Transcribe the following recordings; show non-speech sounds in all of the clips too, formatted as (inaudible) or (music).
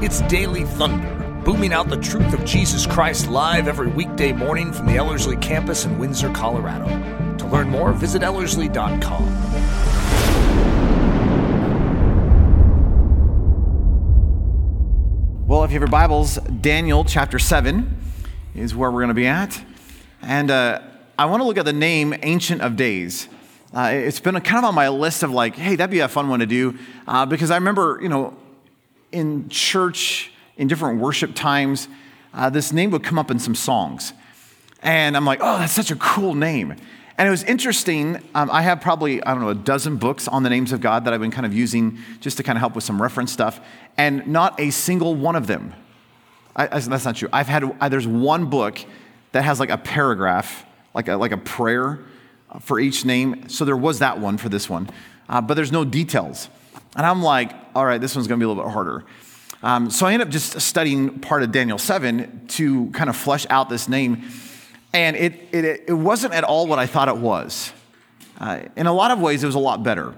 It's Daily Thunder, booming out the truth of Jesus Christ live every weekday morning from the Ellerslie campus in Windsor, Colorado. To learn more, visit Ellerslie.com. Well, if you have your Bibles, Daniel chapter 7 is where we're going to be at. And uh, I want to look at the name Ancient of Days. Uh, it's been kind of on my list of like, hey, that'd be a fun one to do. Uh, because I remember, you know, in church, in different worship times, uh, this name would come up in some songs. And I'm like, oh, that's such a cool name. And it was interesting. Um, I have probably, I don't know, a dozen books on the names of God that I've been kind of using just to kind of help with some reference stuff. And not a single one of them, I, I, that's not true. I've had, I, there's one book that has like a paragraph, like a, like a prayer for each name. So there was that one for this one, uh, but there's no details. And I'm like, all right, this one's going to be a little bit harder. Um, so I ended up just studying part of Daniel 7 to kind of flesh out this name. And it, it, it wasn't at all what I thought it was. Uh, in a lot of ways, it was a lot better.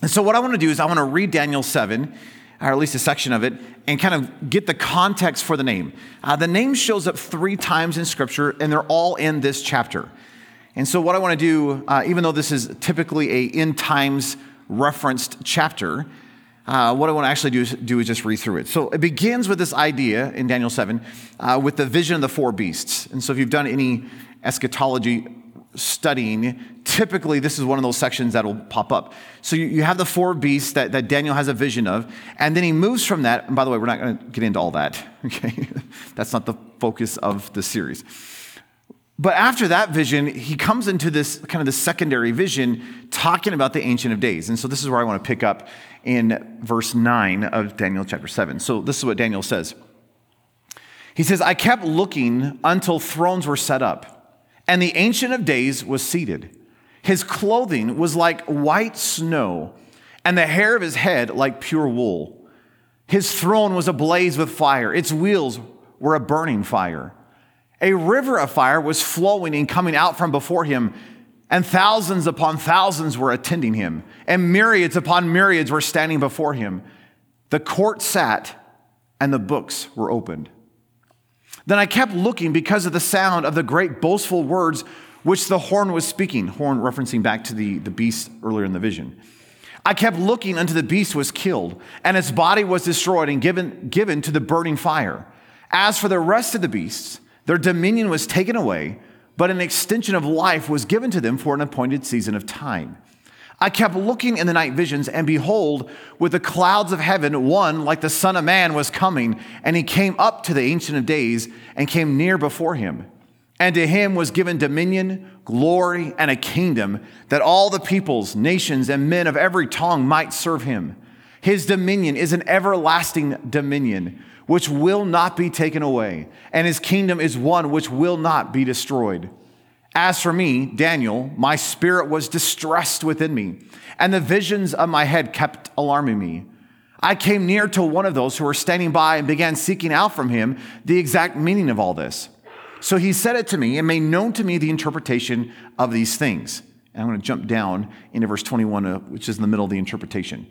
And so, what I want to do is, I want to read Daniel 7, or at least a section of it, and kind of get the context for the name. Uh, the name shows up three times in Scripture, and they're all in this chapter. And so, what I want to do, uh, even though this is typically a end times referenced chapter, uh, what I want to actually do is, do is, just read through it. So it begins with this idea in Daniel 7 uh, with the vision of the four beasts. And so if you've done any eschatology studying, typically this is one of those sections that'll pop up. So you, you have the four beasts that, that Daniel has a vision of, and then he moves from that. And by the way, we're not going to get into all that, (laughs) okay? That's not the focus of the series. But after that vision, he comes into this kind of the secondary vision talking about the Ancient of Days. And so this is where I want to pick up in verse 9 of Daniel chapter 7. So this is what Daniel says. He says, I kept looking until thrones were set up, and the Ancient of Days was seated. His clothing was like white snow, and the hair of his head like pure wool. His throne was ablaze with fire, its wheels were a burning fire. A river of fire was flowing and coming out from before him, and thousands upon thousands were attending him, and myriads upon myriads were standing before him. The court sat, and the books were opened. Then I kept looking because of the sound of the great boastful words which the horn was speaking, horn referencing back to the, the beast earlier in the vision. I kept looking until the beast was killed, and its body was destroyed and given, given to the burning fire. As for the rest of the beasts, their dominion was taken away, but an extension of life was given to them for an appointed season of time. I kept looking in the night visions, and behold, with the clouds of heaven, one like the Son of Man was coming, and he came up to the Ancient of Days and came near before him. And to him was given dominion, glory, and a kingdom that all the peoples, nations, and men of every tongue might serve him. His dominion is an everlasting dominion which will not be taken away, and his kingdom is one which will not be destroyed. As for me, Daniel, my spirit was distressed within me, and the visions of my head kept alarming me. I came near to one of those who were standing by and began seeking out from him the exact meaning of all this. So he said it to me and made known to me the interpretation of these things. And I'm going to jump down into verse 21, uh, which is in the middle of the interpretation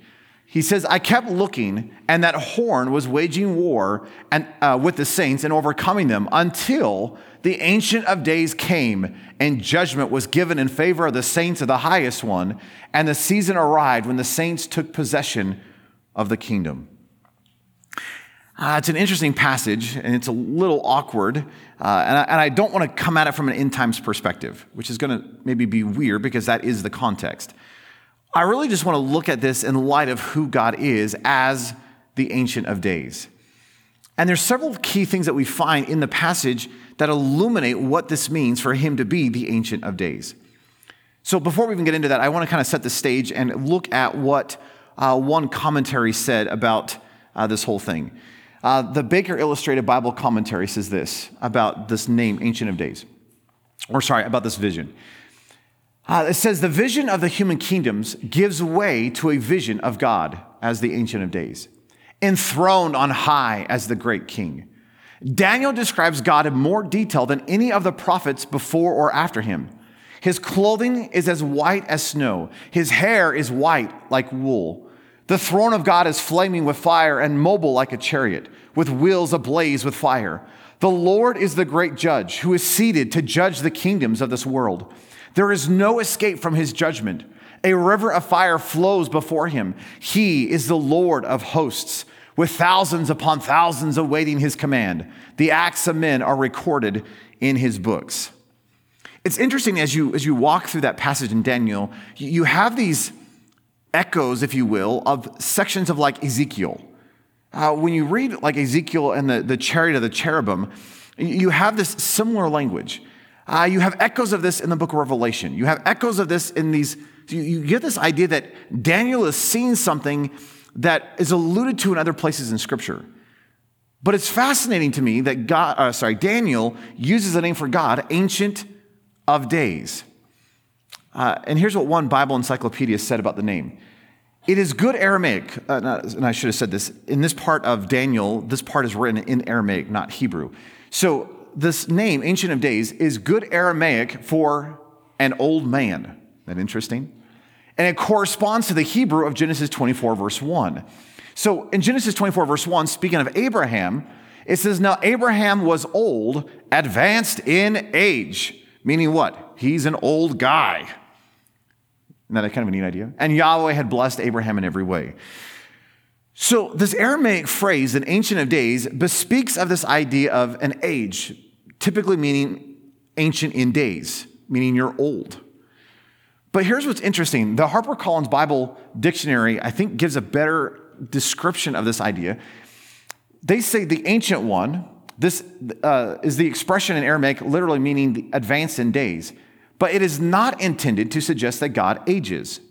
he says, I kept looking, and that horn was waging war and, uh, with the saints and overcoming them until the Ancient of Days came and judgment was given in favor of the saints of the highest one. And the season arrived when the saints took possession of the kingdom. Uh, it's an interesting passage, and it's a little awkward. Uh, and, I, and I don't want to come at it from an end times perspective, which is going to maybe be weird because that is the context. I really just want to look at this in light of who God is as the Ancient of Days. And there's several key things that we find in the passage that illuminate what this means for him to be the Ancient of Days. So before we even get into that, I want to kind of set the stage and look at what uh, one commentary said about uh, this whole thing. Uh, the Baker Illustrated Bible Commentary says this about this name, Ancient of Days, or sorry, about this vision. Uh, it says the vision of the human kingdoms gives way to a vision of God as the Ancient of Days, enthroned on high as the great king. Daniel describes God in more detail than any of the prophets before or after him. His clothing is as white as snow, his hair is white like wool. The throne of God is flaming with fire and mobile like a chariot, with wheels ablaze with fire. The Lord is the great judge who is seated to judge the kingdoms of this world. There is no escape from his judgment. A river of fire flows before him. He is the Lord of hosts, with thousands upon thousands awaiting his command. The acts of men are recorded in his books. It's interesting as you, as you walk through that passage in Daniel, you have these echoes, if you will, of sections of like Ezekiel. Uh, when you read like Ezekiel and the, the chariot of the cherubim, you have this similar language. Uh, you have echoes of this in the book of Revelation. You have echoes of this in these, you, you get this idea that Daniel is seeing something that is alluded to in other places in Scripture. But it's fascinating to me that God, uh, sorry, Daniel uses the name for God, Ancient of Days. Uh, and here's what one Bible encyclopedia said about the name it is good Aramaic, uh, and I should have said this. In this part of Daniel, this part is written in Aramaic, not Hebrew. So this name, Ancient of Days, is good Aramaic for an old man. Isn't that interesting? And it corresponds to the Hebrew of Genesis 24, verse 1. So in Genesis 24, verse 1, speaking of Abraham, it says, Now Abraham was old, advanced in age. Meaning what? He's an old guy. Isn't that kind of a neat idea? And Yahweh had blessed Abraham in every way. So, this Aramaic phrase, an ancient of days, bespeaks of this idea of an age, typically meaning ancient in days, meaning you're old. But here's what's interesting the HarperCollins Bible Dictionary, I think, gives a better description of this idea. They say the ancient one, this uh, is the expression in Aramaic literally meaning advanced in days, but it is not intended to suggest that God ages.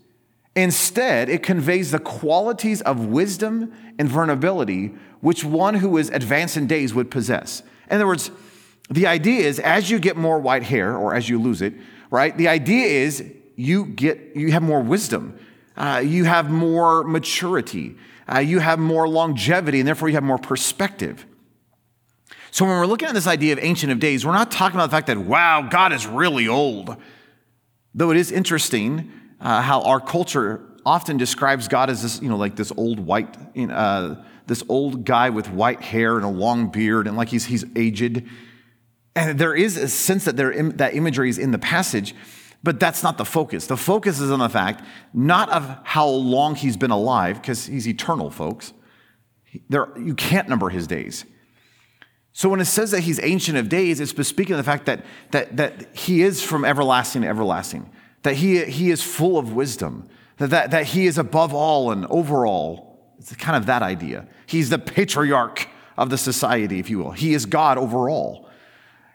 Instead, it conveys the qualities of wisdom and vulnerability which one who is advanced in days would possess. In other words, the idea is as you get more white hair or as you lose it, right? The idea is you get you have more wisdom, uh, you have more maturity, uh, you have more longevity, and therefore you have more perspective. So when we're looking at this idea of Ancient of Days, we're not talking about the fact that wow, God is really old. Though it is interesting uh, how our culture often describes God as this, you know, like this old white, uh, this old guy with white hair and a long beard, and like he's he's aged. And there is a sense that there that imagery is in the passage, but that's not the focus. The focus is on the fact not of how long he's been alive, because he's eternal, folks. There, you can't number his days. So when it says that he's ancient of days, it's speaking of the fact that, that, that he is from everlasting to everlasting that he, he is full of wisdom, that, that, that he is above all and overall. It's kind of that idea. He's the patriarch of the society, if you will. He is God overall.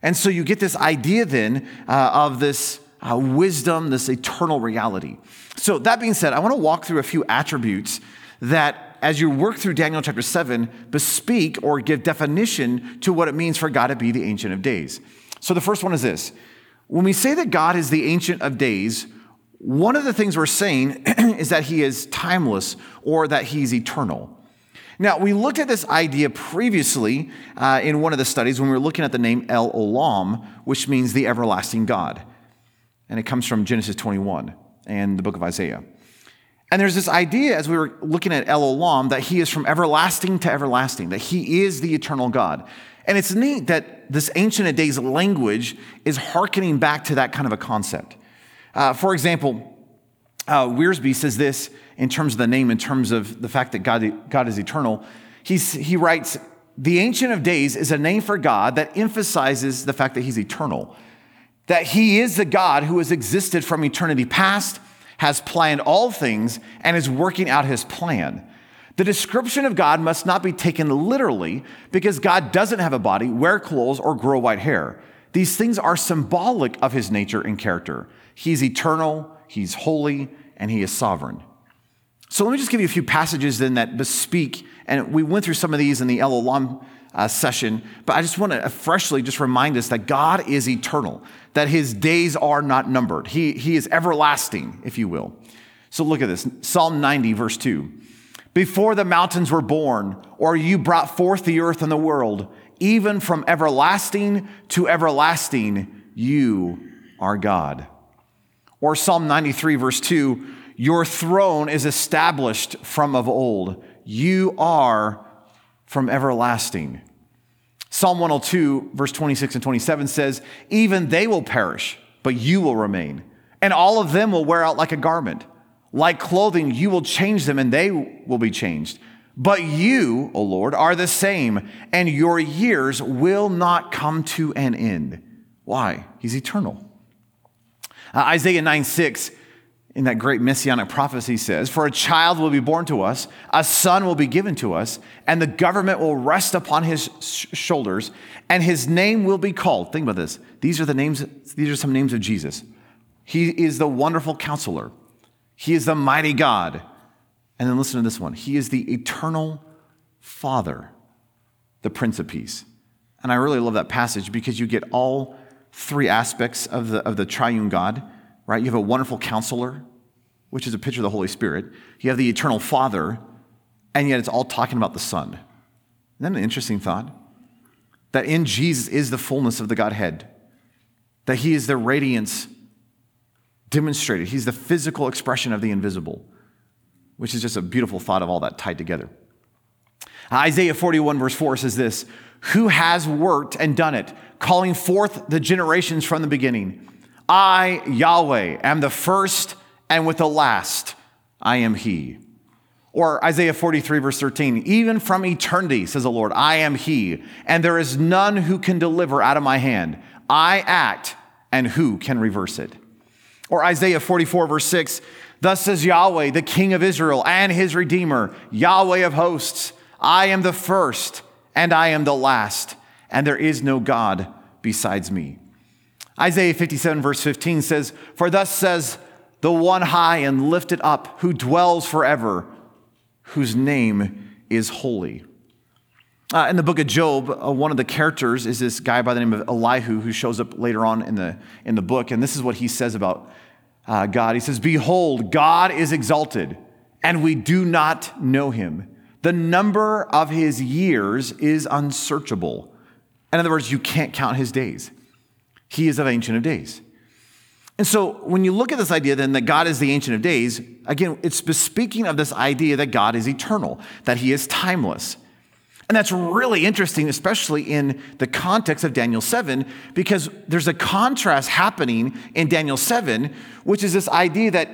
And so you get this idea then uh, of this uh, wisdom, this eternal reality. So, that being said, I want to walk through a few attributes that, as you work through Daniel chapter 7, bespeak or give definition to what it means for God to be the Ancient of Days. So, the first one is this when we say that God is the Ancient of Days, one of the things we're saying (clears throat) is that he is timeless or that he's eternal. Now, we looked at this idea previously uh, in one of the studies when we were looking at the name El Olam, which means the everlasting God. And it comes from Genesis 21 and the book of Isaiah. And there's this idea as we were looking at El Olam that he is from everlasting to everlasting, that he is the eternal God. And it's neat that this Ancient of Days language is hearkening back to that kind of a concept. Uh, for example, uh, Wiersbe says this in terms of the name, in terms of the fact that God, God is eternal. He's, he writes, The Ancient of Days is a name for God that emphasizes the fact that He's eternal, that He is the God who has existed from eternity past, has planned all things, and is working out His plan. The description of God must not be taken literally because God doesn't have a body, wear clothes, or grow white hair. These things are symbolic of his nature and character. He's eternal, he's holy, and he is sovereign. So let me just give you a few passages then that bespeak, and we went through some of these in the El Olam uh, session, but I just want to freshly just remind us that God is eternal, that his days are not numbered. He, he is everlasting, if you will. So look at this Psalm 90, verse 2. Before the mountains were born, or you brought forth the earth and the world, even from everlasting to everlasting, you are God. Or Psalm 93, verse 2 Your throne is established from of old. You are from everlasting. Psalm 102, verse 26 and 27 says, Even they will perish, but you will remain, and all of them will wear out like a garment. Like clothing, you will change them, and they will be changed. But you, O Lord, are the same, and your years will not come to an end. Why? He's eternal. Uh, Isaiah 9 6 in that great messianic prophecy says, For a child will be born to us, a son will be given to us, and the government will rest upon his sh- shoulders, and his name will be called. Think about this. These are the names, these are some names of Jesus. He is the wonderful counselor, he is the mighty God. And then listen to this one He is the eternal Father, the Prince of Peace. And I really love that passage because you get all three aspects of the, of the triune God right? You have a wonderful counselor, which is a picture of the Holy Spirit. You have the eternal Father, and yet it's all talking about the Son. Isn't that an interesting thought? That in Jesus is the fullness of the Godhead, that He is the radiance demonstrated, He's the physical expression of the invisible, which is just a beautiful thought of all that tied together. Isaiah 41, verse 4 says this Who has worked and done it, calling forth the generations from the beginning? I, Yahweh, am the first and with the last, I am He. Or Isaiah 43, verse 13, even from eternity, says the Lord, I am He, and there is none who can deliver out of my hand. I act, and who can reverse it? Or Isaiah 44, verse 6, thus says Yahweh, the King of Israel and his Redeemer, Yahweh of hosts, I am the first and I am the last, and there is no God besides me. Isaiah 57, verse 15 says, For thus says the one high and lifted up, who dwells forever, whose name is holy. Uh, in the book of Job, uh, one of the characters is this guy by the name of Elihu who shows up later on in the, in the book. And this is what he says about uh, God. He says, Behold, God is exalted, and we do not know him. The number of his years is unsearchable. In other words, you can't count his days. He is of Ancient of Days. And so when you look at this idea then that God is the Ancient of Days, again, it's speaking of this idea that God is eternal, that he is timeless. And that's really interesting, especially in the context of Daniel 7, because there's a contrast happening in Daniel 7, which is this idea that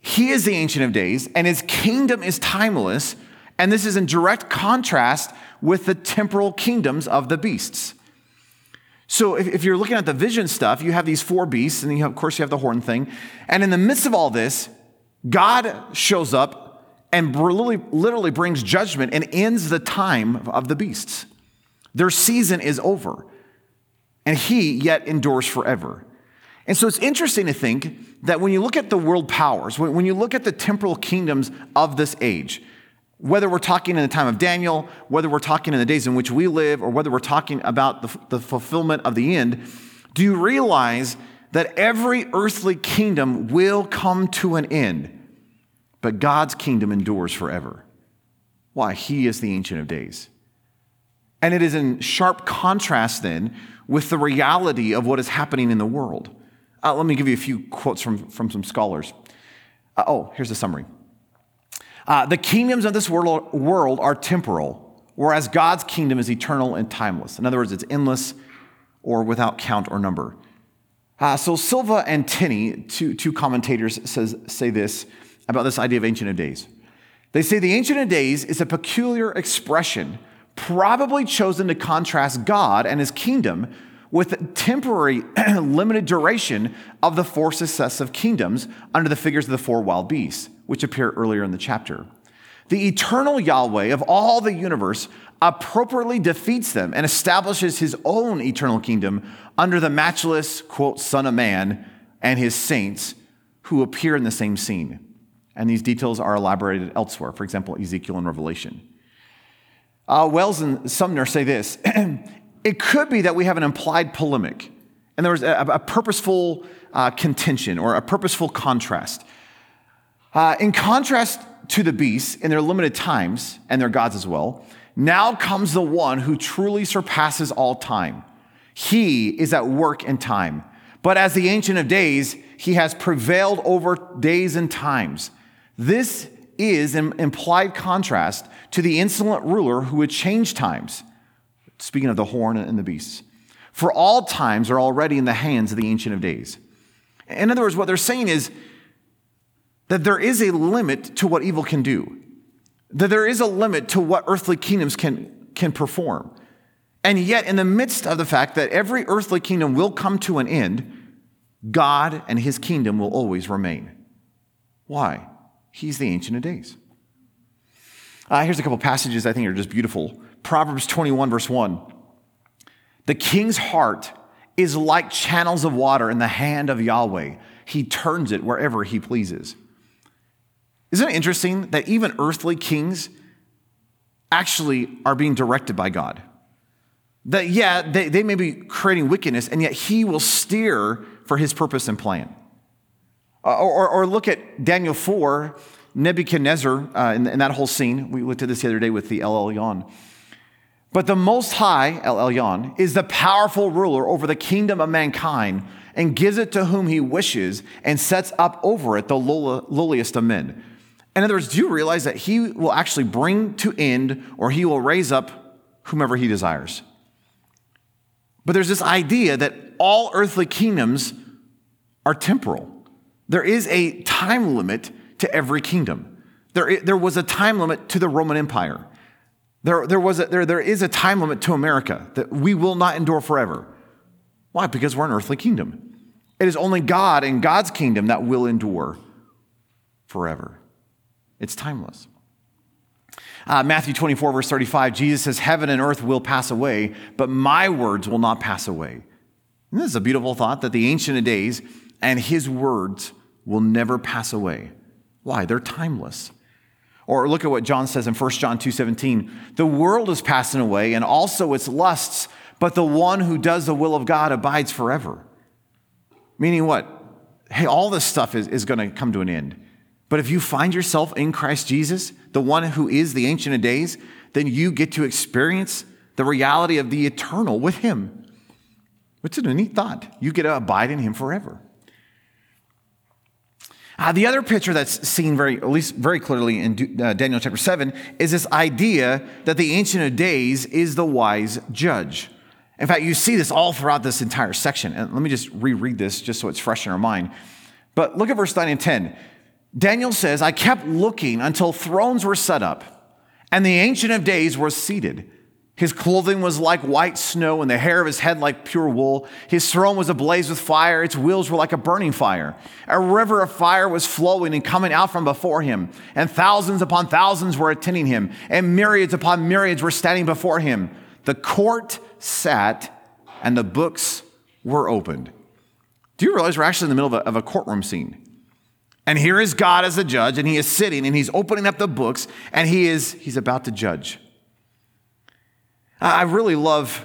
he is the Ancient of Days and his kingdom is timeless. And this is in direct contrast with the temporal kingdoms of the beasts. So if, if, you're looking at the vision stuff, you have these four beasts, and have, of course you have the horn thing. And in the midst of all this, God shows up and literally, brings judgment and ends the time of the beasts. Their season is over, and He yet endures forever. And so it's interesting to think that when you look at the world powers, when, when you look at the temporal kingdoms of this age, whether we're talking in the time of Daniel, whether we're talking in the days in which we live, or whether we're talking about the, the fulfillment of the end, do you realize that every earthly kingdom will come to an end, but God's kingdom endures forever? Why? He is the Ancient of Days. And it is in sharp contrast then with the reality of what is happening in the world. Uh, let me give you a few quotes from, from some scholars. Uh, oh, here's the summary. Uh, the kingdoms of this world, world are temporal, whereas God's kingdom is eternal and timeless. In other words, it's endless or without count or number. Uh, so Silva and Tenney, two, two commentators, says, say this about this idea of Ancient of Days. They say the Ancient of Days is a peculiar expression, probably chosen to contrast God and his kingdom with temporary, (clears throat) limited duration of the four successive kingdoms under the figures of the four wild beasts which appear earlier in the chapter. The eternal Yahweh of all the universe appropriately defeats them and establishes his own eternal kingdom under the matchless, quote, Son of Man and his saints who appear in the same scene. And these details are elaborated elsewhere, for example, Ezekiel and Revelation. Uh, Wells and Sumner say this (clears throat) it could be that we have an implied polemic, and there was a, a purposeful uh, contention or a purposeful contrast uh, in contrast to the beasts in their limited times and their gods as well, now comes the one who truly surpasses all time. He is at work in time. But as the Ancient of Days, He has prevailed over days and times. This is an implied contrast to the insolent ruler who would change times. Speaking of the horn and the beasts. For all times are already in the hands of the Ancient of Days. In other words, what they're saying is that there is a limit to what evil can do, that there is a limit to what earthly kingdoms can, can perform. And yet, in the midst of the fact that every earthly kingdom will come to an end, God and his kingdom will always remain. Why? He's the Ancient of Days. Uh, here's a couple passages I think are just beautiful. Proverbs 21, verse 1. The king's heart is like channels of water in the hand of Yahweh. He turns it wherever he pleases. Isn't it interesting that even earthly kings actually are being directed by God? That, yeah, they, they may be creating wickedness, and yet he will steer for his purpose and plan. Uh, or, or, look at Daniel 4, Nebuchadnezzar, uh, that whole scene. We looked at this the other day with the El Elyon. But the Most High, El Elyon, is the powerful ruler over the kingdom of mankind and gives it to whom he wishes and sets up over it the lowliest of men. In other words, do you realize that he will actually bring to end or he will raise up whomever he desires? But there's this idea that all earthly kingdoms are temporal. There is a time limit to every kingdom. There, there was a time limit to the Roman Empire. There, there, was a, there, there is a time limit to America that we will not endure forever. Why? Because we're an earthly kingdom. It is only God and God's kingdom that will endure forever. It's timeless. Uh, Matthew 24, verse 35, Jesus says, Heaven and earth will pass away, but my words will not pass away. And this is a beautiful thought that the Ancient of Days and his words will never pass away. Why? They're timeless. Or look at what John says in 1 John 2:17. The world is passing away and also its lusts, but the one who does the will of God abides forever. Meaning what? Hey, all this stuff is, is going to come to an end. But if you find yourself in Christ Jesus, the one who is the Ancient of Days, then you get to experience the reality of the eternal with Him. It's a neat thought. You get to abide in Him forever. Uh, the other picture that's seen very, at least very clearly in uh, Daniel chapter 7 is this idea that the Ancient of Days is the wise judge. In fact, you see this all throughout this entire section. And let me just reread this just so it's fresh in our mind. But look at verse 9 and 10. Daniel says, I kept looking until thrones were set up and the Ancient of Days was seated. His clothing was like white snow, and the hair of his head like pure wool. His throne was ablaze with fire, its wheels were like a burning fire. A river of fire was flowing and coming out from before him, and thousands upon thousands were attending him, and myriads upon myriads were standing before him. The court sat, and the books were opened. Do you realize we're actually in the middle of a, of a courtroom scene? And here is God as a judge, and he is sitting and he's opening up the books, and he is he's about to judge. I really love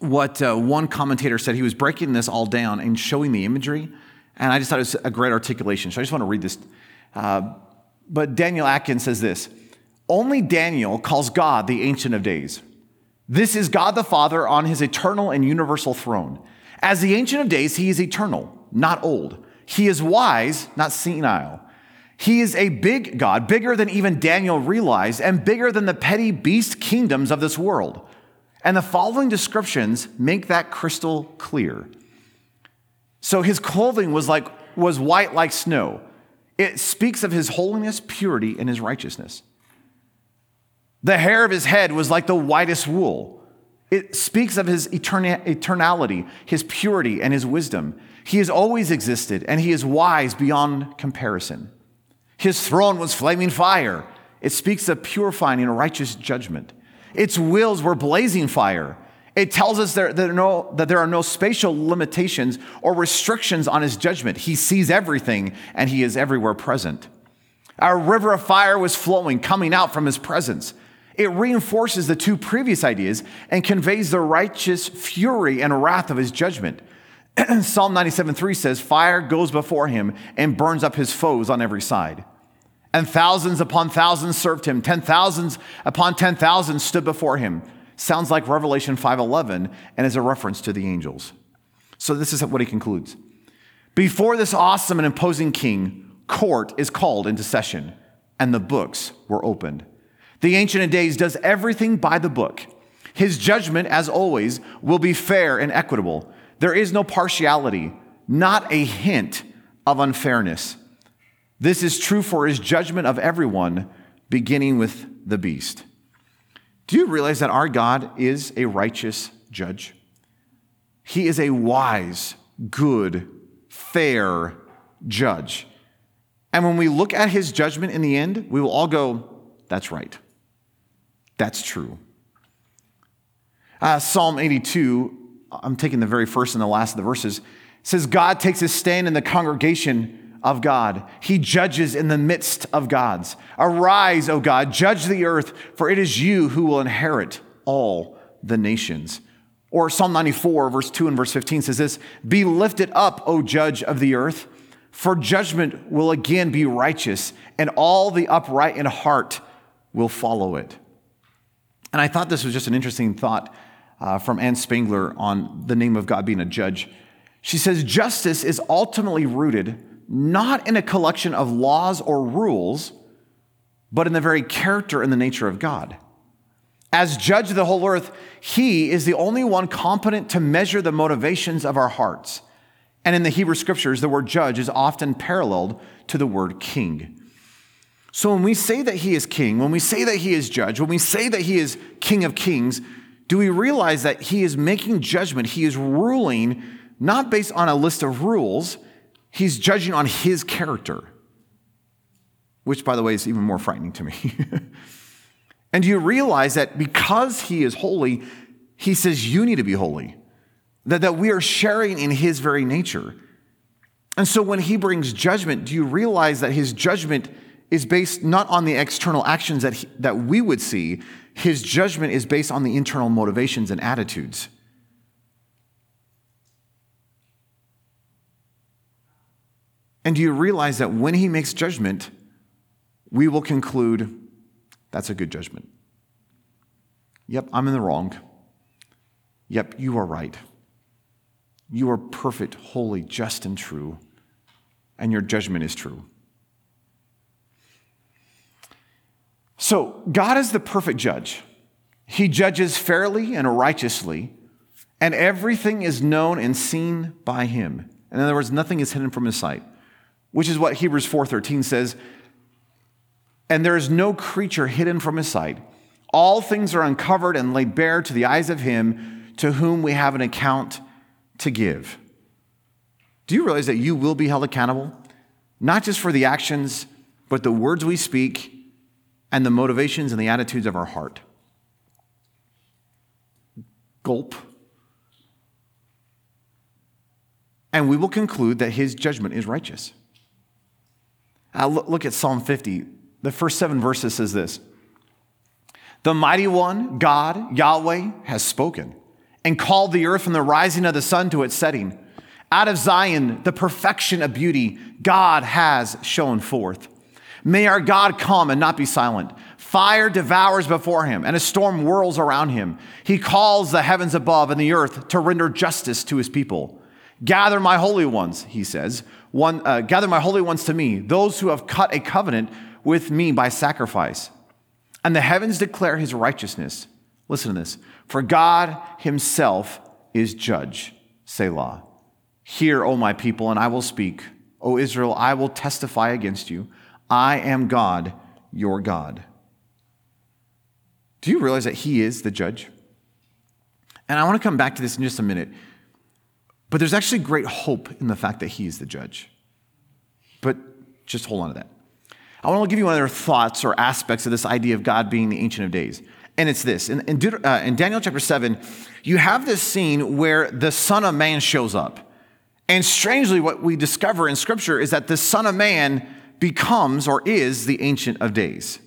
what uh, one commentator said. He was breaking this all down and showing the imagery, and I just thought it was a great articulation. So I just want to read this. Uh, but Daniel Atkins says this Only Daniel calls God the Ancient of Days. This is God the Father on his eternal and universal throne. As the Ancient of Days, he is eternal, not old. He is wise, not senile. He is a big God, bigger than even Daniel realized, and bigger than the petty beast kingdoms of this world. And the following descriptions make that crystal clear. So his clothing was like was white like snow. It speaks of his holiness, purity, and his righteousness. The hair of his head was like the whitest wool. It speaks of his eternality, his purity, and his wisdom. He has always existed, and he is wise beyond comparison. His throne was flaming fire. It speaks of purifying and righteous judgment. Its wheels were blazing fire. It tells us there, that, no, that there are no spatial limitations or restrictions on his judgment. He sees everything and he is everywhere present. Our river of fire was flowing, coming out from his presence. It reinforces the two previous ideas and conveys the righteous fury and wrath of his judgment. (clears throat) Psalm 97 3 says, Fire goes before him and burns up his foes on every side. And thousands upon thousands served him. Ten thousands upon ten thousands stood before him. Sounds like Revelation 5.11 and is a reference to the angels. So this is what he concludes. Before this awesome and imposing king, court is called into session, and the books were opened. The Ancient of Days does everything by the book. His judgment, as always, will be fair and equitable. There is no partiality, not a hint of unfairness. This is true for his judgment of everyone, beginning with the beast. Do you realize that our God is a righteous judge? He is a wise, good, fair judge. And when we look at his judgment in the end, we will all go, that's right. That's true. Uh, Psalm 82, I'm taking the very first and the last of the verses, says, God takes his stand in the congregation of God. He judges in the midst of gods. Arise, O God, judge the earth, for it is you who will inherit all the nations. Or Psalm 94, verse 2 and verse 15 says this Be lifted up, O judge of the earth, for judgment will again be righteous, and all the upright in heart will follow it. And I thought this was just an interesting thought uh, from Ann Spangler on the name of God being a judge. She says, Justice is ultimately rooted not in a collection of laws or rules, but in the very character and the nature of God. As judge of the whole earth, he is the only one competent to measure the motivations of our hearts. And in the Hebrew scriptures, the word judge is often paralleled to the word king. So when we say that he is king, when we say that he is judge, when we say that he is king of kings, do we realize that he is making judgment? He is ruling not based on a list of rules, he's judging on his character, which, by the way, is even more frightening to me. (laughs) and do you realize that because he is holy, he says you need to be holy, that, that we are sharing in his very nature. And so when he brings judgment, do you realize that his judgment is based not on the external actions that, he, that we would see, his judgment is based on the internal motivations and attitudes. And do you realize that when he makes judgment, we will conclude that's a good judgment? Yep, I'm in the wrong. Yep, you are right. You are perfect, holy, just, and true, and your judgment is true. So, God is the perfect judge. He judges fairly and righteously, and everything is known and seen by him. In other words, nothing is hidden from his sight, which is what Hebrews 4:13 says, and there is no creature hidden from his sight. All things are uncovered and laid bare to the eyes of him to whom we have an account to give. Do you realize that you will be held accountable? Not just for the actions, but the words we speak and the motivations and the attitudes of our heart. Gulp. And we will conclude that his judgment is righteous. Uh, look at Psalm 50. The first seven verses says this The mighty one, God, Yahweh, has spoken and called the earth from the rising of the sun to its setting. Out of Zion, the perfection of beauty, God has shown forth. May our God come and not be silent. Fire devours before him, and a storm whirls around him. He calls the heavens above and the earth to render justice to his people. Gather my holy ones, he says. One, uh, gather my holy ones to me, those who have cut a covenant with me by sacrifice. And the heavens declare his righteousness. Listen to this. For God himself is judge. Selah. Hear, O my people, and I will speak. O Israel, I will testify against you. I am God, your God. Do you realize that He is the judge? And I want to come back to this in just a minute. But there's actually great hope in the fact that He is the judge. But just hold on to that. I want to give you one other thoughts or aspects of this idea of God being the Ancient of Days. And it's this in, in, uh, in Daniel chapter 7, you have this scene where the Son of Man shows up. And strangely, what we discover in Scripture is that the Son of Man becomes or is the Ancient of Days.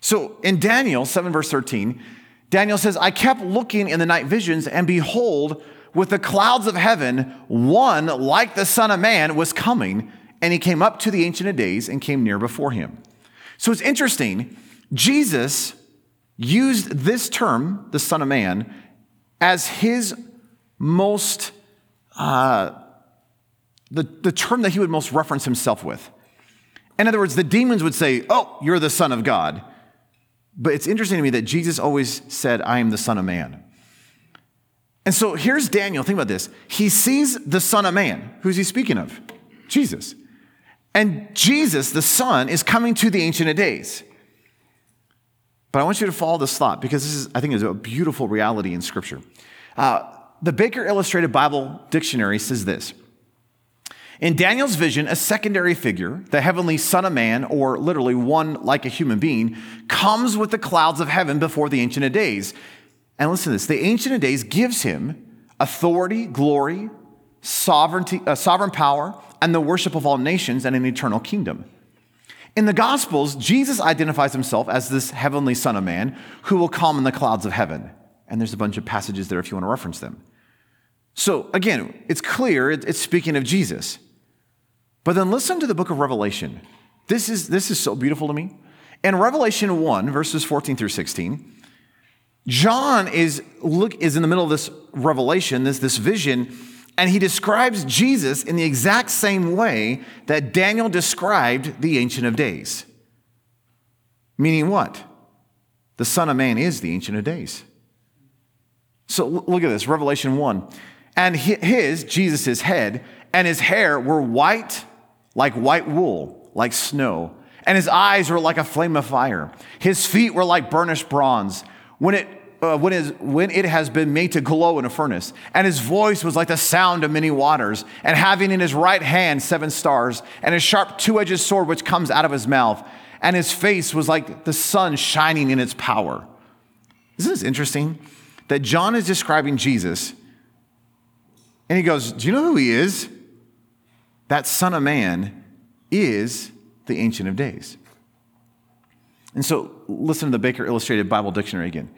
So in Daniel 7, verse 13, Daniel says, I kept looking in the night visions, and behold, with the clouds of heaven, one like the Son of Man was coming, and he came up to the Ancient of Days and came near before him. So it's interesting. Jesus used this term, the Son of Man, as his most uh, the, the term that he would most reference himself with. In other words, the demons would say, Oh, you're the Son of God. But it's interesting to me that Jesus always said, I am the Son of Man. And so here's Daniel. Think about this. He sees the Son of Man. Who's he speaking of? Jesus. And Jesus, the Son, is coming to the Ancient of Days. But I want you to follow this thought because this is, I think, is a beautiful reality in Scripture. Uh, the Baker Illustrated Bible Dictionary says this In Daniel's vision, a secondary figure, the heavenly Son of Man, or literally one like a human being, comes with the clouds of heaven before the Ancient of Days. And listen to this the Ancient of Days gives him authority, glory, sovereignty, uh, sovereign power, and the worship of all nations and an eternal kingdom. In the Gospels, Jesus identifies himself as this heavenly Son of Man who will come in the clouds of heaven. And there's a bunch of passages there if you want to reference them. So again, it's clear it's speaking of Jesus. But then listen to the book of Revelation. This is, this is so beautiful to me. In Revelation 1, verses 14 through 16, John is, look, is in the middle of this revelation, this, this vision, and he describes Jesus in the exact same way that Daniel described the Ancient of Days. Meaning what? The Son of Man is the Ancient of Days. So look at this Revelation 1. And his, Jesus' head, and his hair were white like white wool, like snow. And his eyes were like a flame of fire. His feet were like burnished bronze. When it uh, when, is, when it has been made to glow in a furnace. And his voice was like the sound of many waters, and having in his right hand seven stars, and a sharp two edged sword which comes out of his mouth. And his face was like the sun shining in its power. Isn't this interesting? That John is describing Jesus, and he goes, Do you know who he is? That Son of Man is the Ancient of Days. And so, listen to the Baker Illustrated Bible Dictionary again.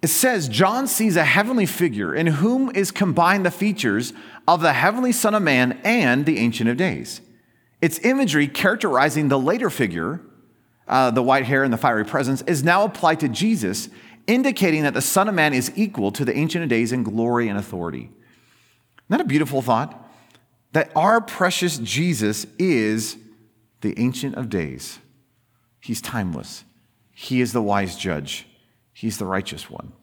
It says, John sees a heavenly figure in whom is combined the features of the heavenly Son of Man and the Ancient of Days. Its imagery characterizing the later figure, uh, the white hair and the fiery presence, is now applied to Jesus, indicating that the Son of Man is equal to the Ancient of Days in glory and authority. Isn't that a beautiful thought? That our precious Jesus is the Ancient of Days. He's timeless, He is the wise judge. He's the righteous one.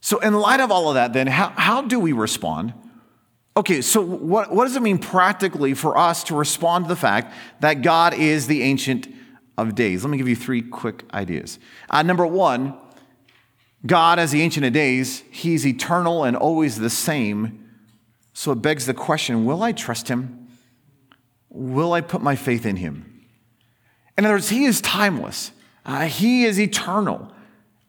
So, in light of all of that, then, how, how do we respond? Okay, so what, what does it mean practically for us to respond to the fact that God is the Ancient of Days? Let me give you three quick ideas. Uh, number one, God, as the Ancient of Days, He's eternal and always the same. So it begs the question will I trust Him? Will I put my faith in Him? In other words, He is timeless, uh, He is eternal.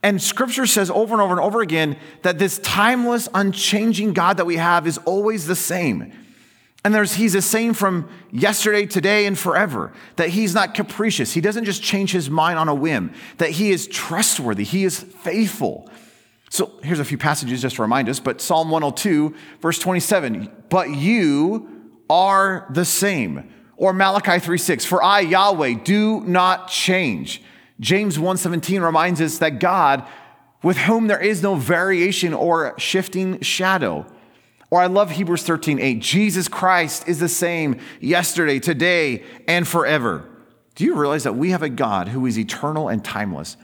And scripture says over and over and over again that this timeless, unchanging God that we have is always the same. And there's, he's the same from yesterday, today, and forever. That he's not capricious. He doesn't just change his mind on a whim. That he is trustworthy. He is faithful. So here's a few passages just to remind us. But Psalm 102, verse 27, but you are the same. Or Malachi 3:6, for I, Yahweh, do not change. James 1:17 reminds us that God with whom there is no variation or shifting shadow. Or I love Hebrews 13:8. Jesus Christ is the same yesterday, today, and forever. Do you realize that we have a God who is eternal and timeless,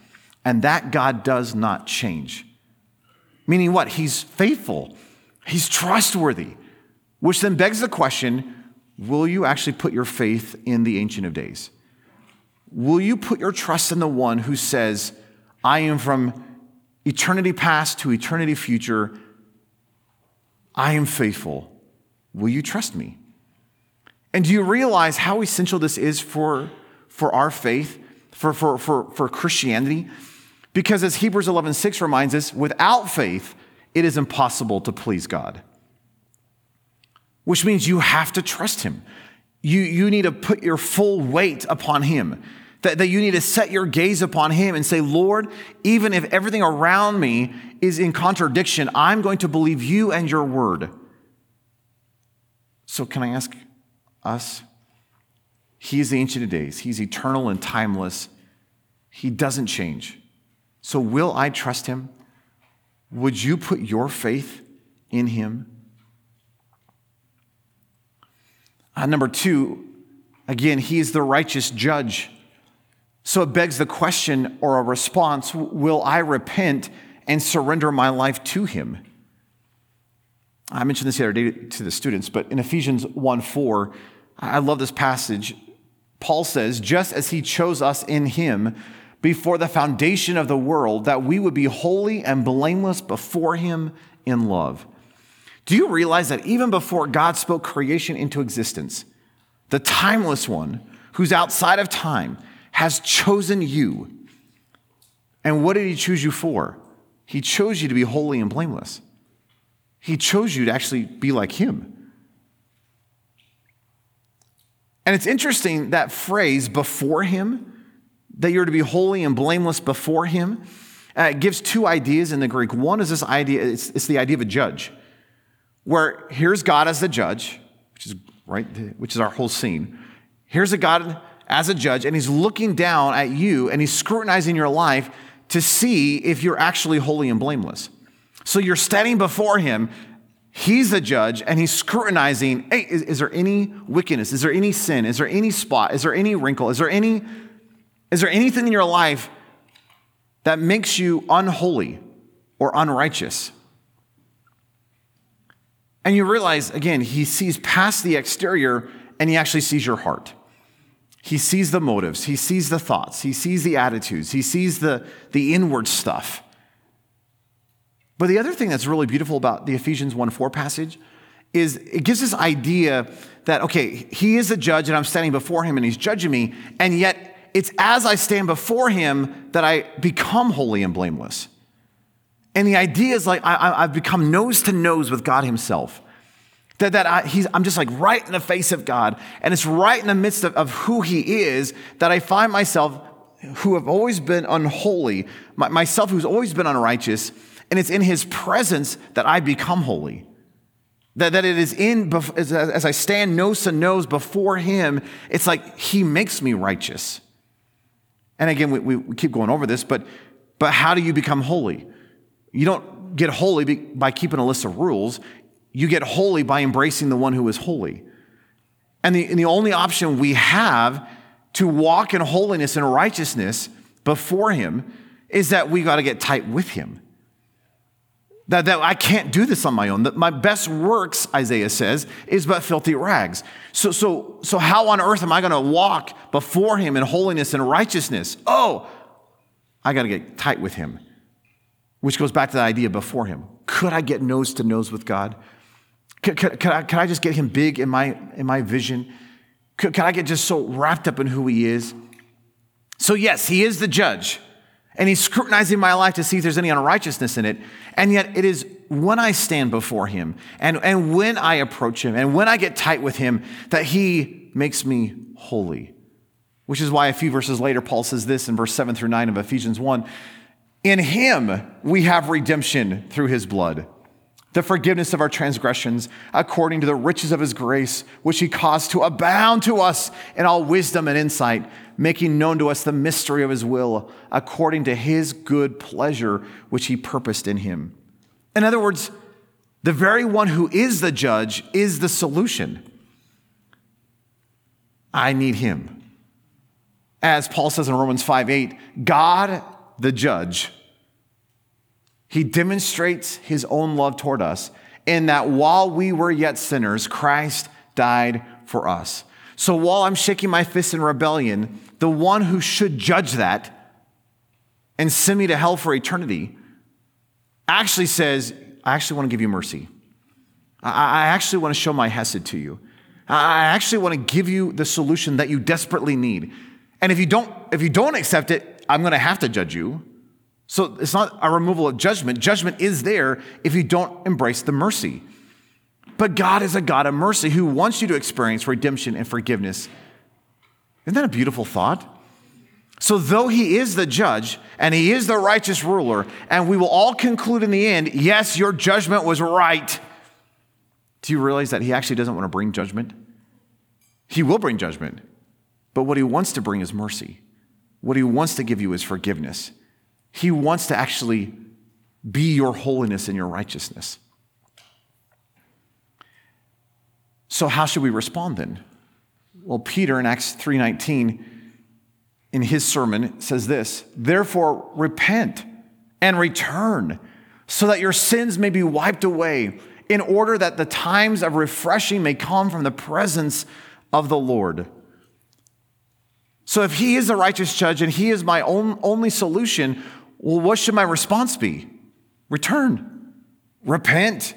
and that God does not change? Meaning what? He's faithful. He's trustworthy. Which then begs the question, will you actually put your faith in the ancient of days? Will you put your trust in the one who says, I am from eternity past to eternity future? I am faithful. Will you trust me? And do you realize how essential this is for, for our faith, for, for, for, for Christianity? Because as Hebrews 11 6 reminds us, without faith, it is impossible to please God. Which means you have to trust Him. You, you need to put your full weight upon Him. That, that you need to set your gaze upon Him and say, Lord, even if everything around me is in contradiction, I'm going to believe you and your word. So, can I ask us? He is the Ancient of Days, He's eternal and timeless. He doesn't change. So, will I trust Him? Would you put your faith in Him? Uh, number two, again, he is the righteous judge. So it begs the question or a response will I repent and surrender my life to him? I mentioned this the other day to the students, but in Ephesians 1 4, I love this passage. Paul says, just as he chose us in him before the foundation of the world, that we would be holy and blameless before him in love. Do you realize that even before God spoke creation into existence, the timeless one who's outside of time has chosen you? And what did he choose you for? He chose you to be holy and blameless. He chose you to actually be like him. And it's interesting that phrase, before him, that you're to be holy and blameless before him, uh, gives two ideas in the Greek. One is this idea, it's, it's the idea of a judge, where here's God as the judge, which is right, which is our whole scene. Here's a God as a judge, and he's looking down at you and he's scrutinizing your life to see if you're actually holy and blameless. So you're standing before him. He's the judge and he's scrutinizing hey, is, is, there any wickedness? Is there any sin? Is there any spot? Is there any wrinkle? Is there any is there anything in your life that makes you unholy or unrighteous? And you realize again, he sees past the exterior and he actually sees your heart. He sees the motives, he sees the thoughts, he sees the attitudes, he sees the, the inward stuff. But the other thing that's really beautiful about the Ephesians 1 4 passage is it gives this idea that, okay, he is a judge and I'm standing before him and he's judging me, and yet it's as I stand before him that I become holy and blameless. And the idea is like I, have become nose to nose with God himself. That, that I, I'm just like right in the face of God, and it's right in the midst of, of who he is that I find myself, who have always been unholy, my, myself who's always been unrighteous, and it's in his presence that I become holy. That, that it is in, as I stand nose to nose before him, it's like he makes me righteous. And again, we, we keep going over this, but, but how do you become holy? You don't get holy by keeping a list of rules. You get holy by embracing the one who is holy. And the, and the only option we have to walk in holiness and righteousness before him is that we got to get tight with him. That, that I can't do this on my own. That my best works, Isaiah says, is but filthy rags. So, so, so how on earth am I going to walk before him in holiness and righteousness? Oh, I got to get tight with him. Which goes back to the idea before him. Could I get nose to nose with God? Could, could, could, I, could I just get him big in my, in my vision? Could, could I get just so wrapped up in who he is? So, yes, he is the judge and he's scrutinizing my life to see if there's any unrighteousness in it. And yet, it is when I stand before him and, and when I approach him and when I get tight with him that he makes me holy. Which is why a few verses later, Paul says this in verse 7 through 9 of Ephesians 1 In him we have redemption through his blood the forgiveness of our transgressions according to the riches of his grace, which he caused to abound to us in all wisdom and insight, making known to us the mystery of his will according to his good pleasure, which he purposed in him. In other words, the very one who is the judge is the solution. I need him. As Paul says in Romans 5 8, God, the judge, he demonstrates his own love toward us in that while we were yet sinners, Christ died for us. So while I'm shaking my fist in rebellion, the one who should judge that and send me to hell for eternity actually says, I actually want to give you mercy. I actually want to show my hesed to you. I actually want to give you the solution that you desperately need. And if you don't, if you don't accept it, I'm going to have to judge you. So it's not a removal of judgment. Judgment is there if you don't embrace the mercy. But God is a God of mercy who wants you to experience redemption and forgiveness. Isn't that a beautiful thought? So, though he is the judge and he is the righteous ruler, and we will all conclude in the end, yes, your judgment was right. Do you realize that he actually doesn't want to bring judgment? He will bring judgment, but what he wants to bring is mercy. What he wants to give you is forgiveness. He wants to actually be your holiness and your righteousness. So how should we respond then? Well, Peter in Acts 3:19 in his sermon says this, "Therefore repent and return so that your sins may be wiped away in order that the times of refreshing may come from the presence of the Lord." So if he is the righteous judge and he is my own, only solution, well, what should my response be? Return, repent,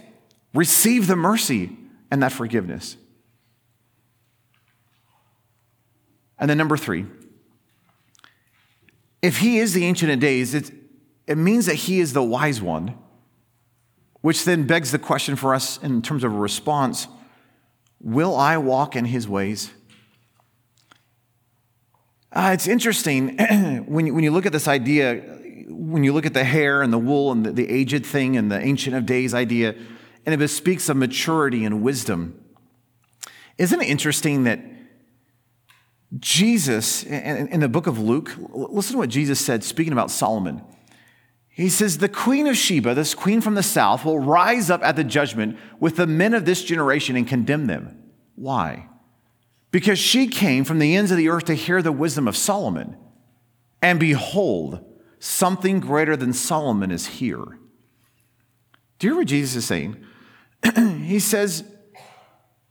receive the mercy and that forgiveness. And then number three, if he is the Ancient of Days, it, it means that he is the wise one, which then begs the question for us in terms of a response Will I walk in his ways? Uh, it's interesting (clears throat) when when you look at this idea, when you look at the hair and the wool and the, the aged thing and the Ancient of Days idea, and it speaks of maturity and wisdom. Isn't it interesting that Jesus, in the book of Luke, listen to what Jesus said speaking about Solomon. He says, The queen of Sheba, this queen from the south, will rise up at the judgment with the men of this generation and condemn them. Why? Because she came from the ends of the earth to hear the wisdom of Solomon. And behold, something greater than Solomon is here. Do you hear what Jesus is saying? (clears throat) he says,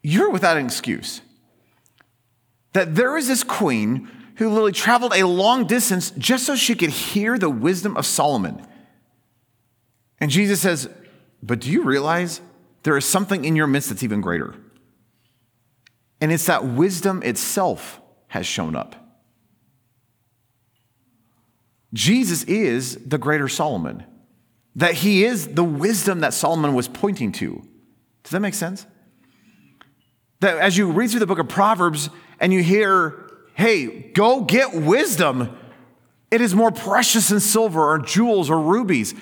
You're without an excuse that there is this queen who literally traveled a long distance just so she could hear the wisdom of Solomon. And Jesus says, But do you realize there is something in your midst that's even greater? And it's that wisdom itself has shown up. Jesus is the greater Solomon, that he is the wisdom that Solomon was pointing to. Does that make sense? That as you read through the book of Proverbs, and you hear, hey, go get wisdom. It is more precious than silver or jewels or rubies.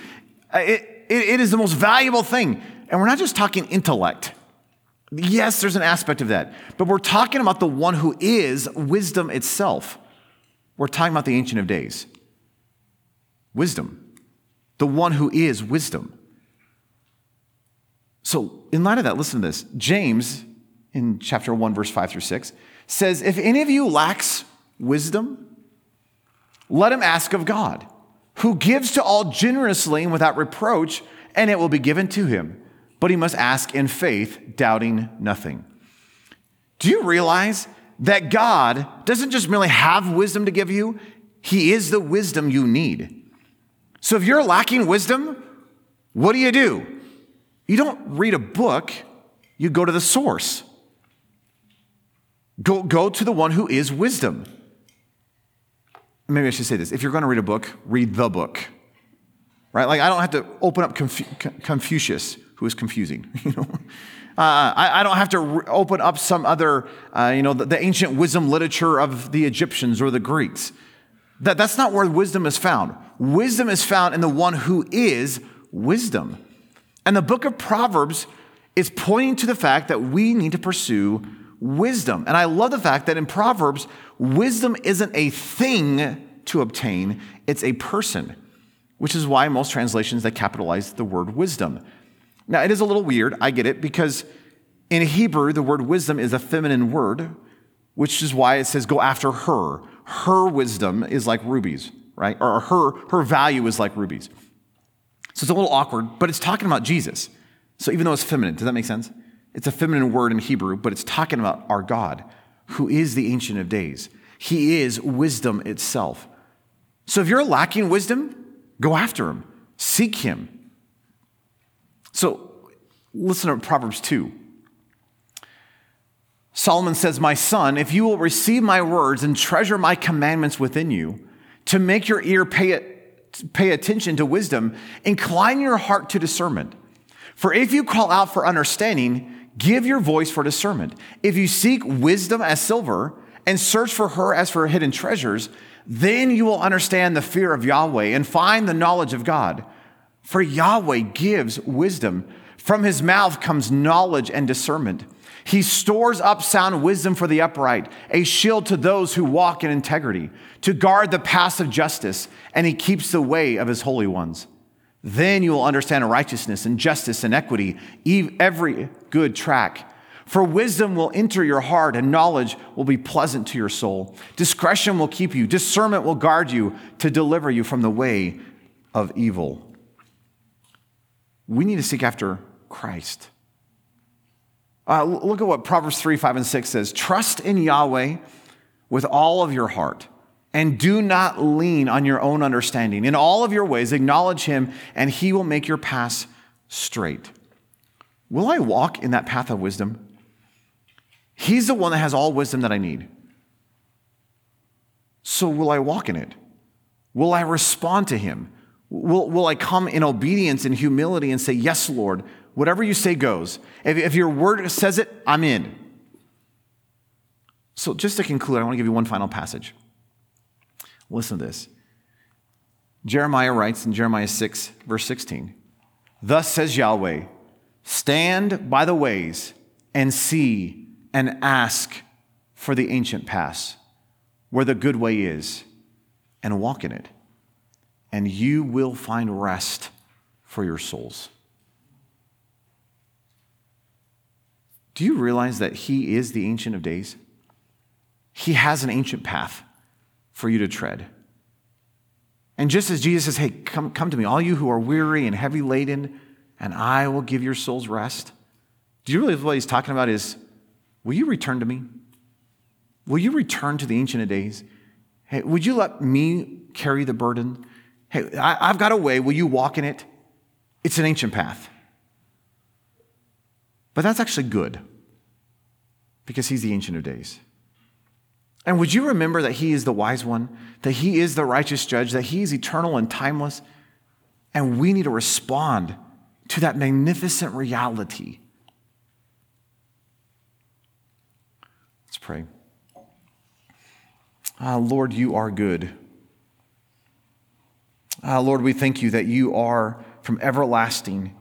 Uh, it, it, it is the most valuable thing. And we're not just talking intellect. Yes, there's an aspect of that, but we're talking about the one who is wisdom itself. We're talking about the Ancient of Days. Wisdom. The one who is wisdom. So, in light of that, listen to this. James, in chapter 1, verse 5 through 6, says, If any of you lacks wisdom, let him ask of God, who gives to all generously and without reproach, and it will be given to him. But he must ask in faith, doubting nothing. Do you realize that God doesn't just merely have wisdom to give you, He is the wisdom you need. So if you're lacking wisdom, what do you do? You don't read a book, you go to the source. Go, go to the one who is wisdom. Maybe I should say this. If you're going to read a book, read the book. Right? Like, I don't have to open up Confu- Confucius, who is confusing. (laughs) You know? Uh, I, I, don't have to re- open up some other, uh, you know, the, the, ancient wisdom literature of the Egyptians or the Greeks. That, that's not where wisdom is found. Wisdom is found in the one who is wisdom. And the book of Proverbs is pointing to the fact that we need to pursue wisdom. And I love the fact that in Proverbs, wisdom isn't a thing to obtain, it's a person, which is why most translations that capitalize the word wisdom. Now, it is a little weird, I get it, because in Hebrew, the word wisdom is a feminine word, which is why it says go after her. Her wisdom is like rubies, right? Or her, her value is like rubies. So it's a little awkward, but it's talking about Jesus. So even though it's feminine, does that make sense? It's a feminine word in Hebrew, but it's talking about our God, who is the Ancient of Days. He is wisdom itself. So if you're lacking wisdom, go after him, seek him. So listen to Proverbs 2. Solomon says, My son, if you will receive my words and treasure my commandments within you, to make your ear pay, it, pay attention to wisdom, incline your heart to discernment. For if you call out for understanding, Give your voice for discernment. If you seek wisdom as silver and search for her as for hidden treasures, then you will understand the fear of Yahweh and find the knowledge of God. For Yahweh gives wisdom. From his mouth comes knowledge and discernment. He stores up sound wisdom for the upright, a shield to those who walk in integrity, to guard the paths of justice, and he keeps the way of his holy ones. Then you will understand righteousness and justice and equity, every good track. For wisdom will enter your heart, and knowledge will be pleasant to your soul. Discretion will keep you, discernment will guard you to deliver you from the way of evil. We need to seek after Christ. Uh, look at what Proverbs 3 5 and 6 says Trust in Yahweh with all of your heart, and do not lean on your own understanding. In all of your ways, acknowledge him, and he will make your paths straight. Will I walk in that path of wisdom? He's the one that has all wisdom that I need. So, will I walk in it? Will I respond to him? Will, will I come in obedience and humility and say, Yes, Lord, whatever you say goes? If, if your word says it, I'm in. So, just to conclude, I want to give you one final passage. Listen to this. Jeremiah writes in Jeremiah 6, verse 16 Thus says Yahweh, stand by the ways and see and ask for the ancient paths, where the good way is, and walk in it, and you will find rest for your souls. Do you realize that He is the Ancient of Days? He has an ancient path for you to tread. And just as Jesus says, Hey, come, come to me, all you who are weary and heavy laden, and I will give your souls rest. Do you realize what he's talking about is Will you return to me? Will you return to the Ancient of Days? Hey, would you let me carry the burden? Hey, I, have got a way. Will you walk in it? It's an ancient path. But that's actually good because he's the Ancient of Days. And would you remember that he is the wise one, that he is the righteous judge, that he is eternal and timeless? And we need to respond to that magnificent reality Let's pray. Uh, Lord, you are good. Uh, Lord, we thank you that you are from everlasting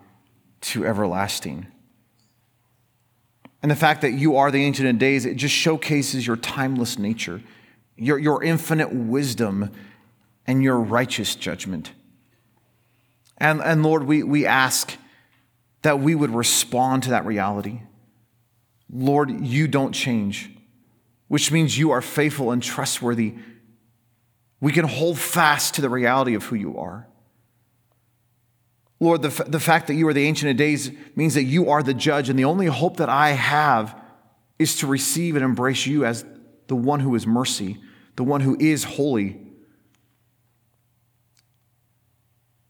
to everlasting. And the fact that you are the Ancient of Days, it just showcases your timeless nature, your, your infinite wisdom, and your righteous judgment. And, and Lord, we, we ask that we would respond to that reality. Lord, you don't change which means you are faithful and trustworthy. We can hold fast to the reality of who you are. Lord, the, f- the fact that you are the Ancient of Days means that you are the judge, and the only hope that I have is to receive and embrace you as the one who is mercy, the one who is holy.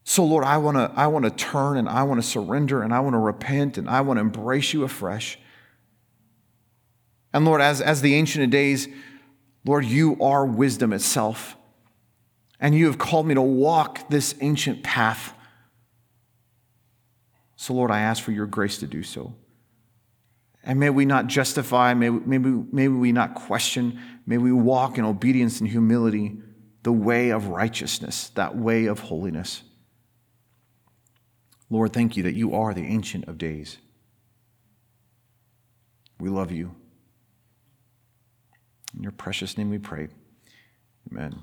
So, Lord, I want to I wanna turn and I want to surrender and I want to repent and I want to embrace you afresh. And Lord, as, as the Ancient of Days, Lord, you are wisdom itself. And you have called me to walk this ancient path. So, Lord, I ask for your grace to do so. And may we not justify, may, may, we, may we not question, may we walk in obedience and humility the way of righteousness, that way of holiness. Lord, thank you that you are the Ancient of Days. We love you. In your precious name we pray. Amen.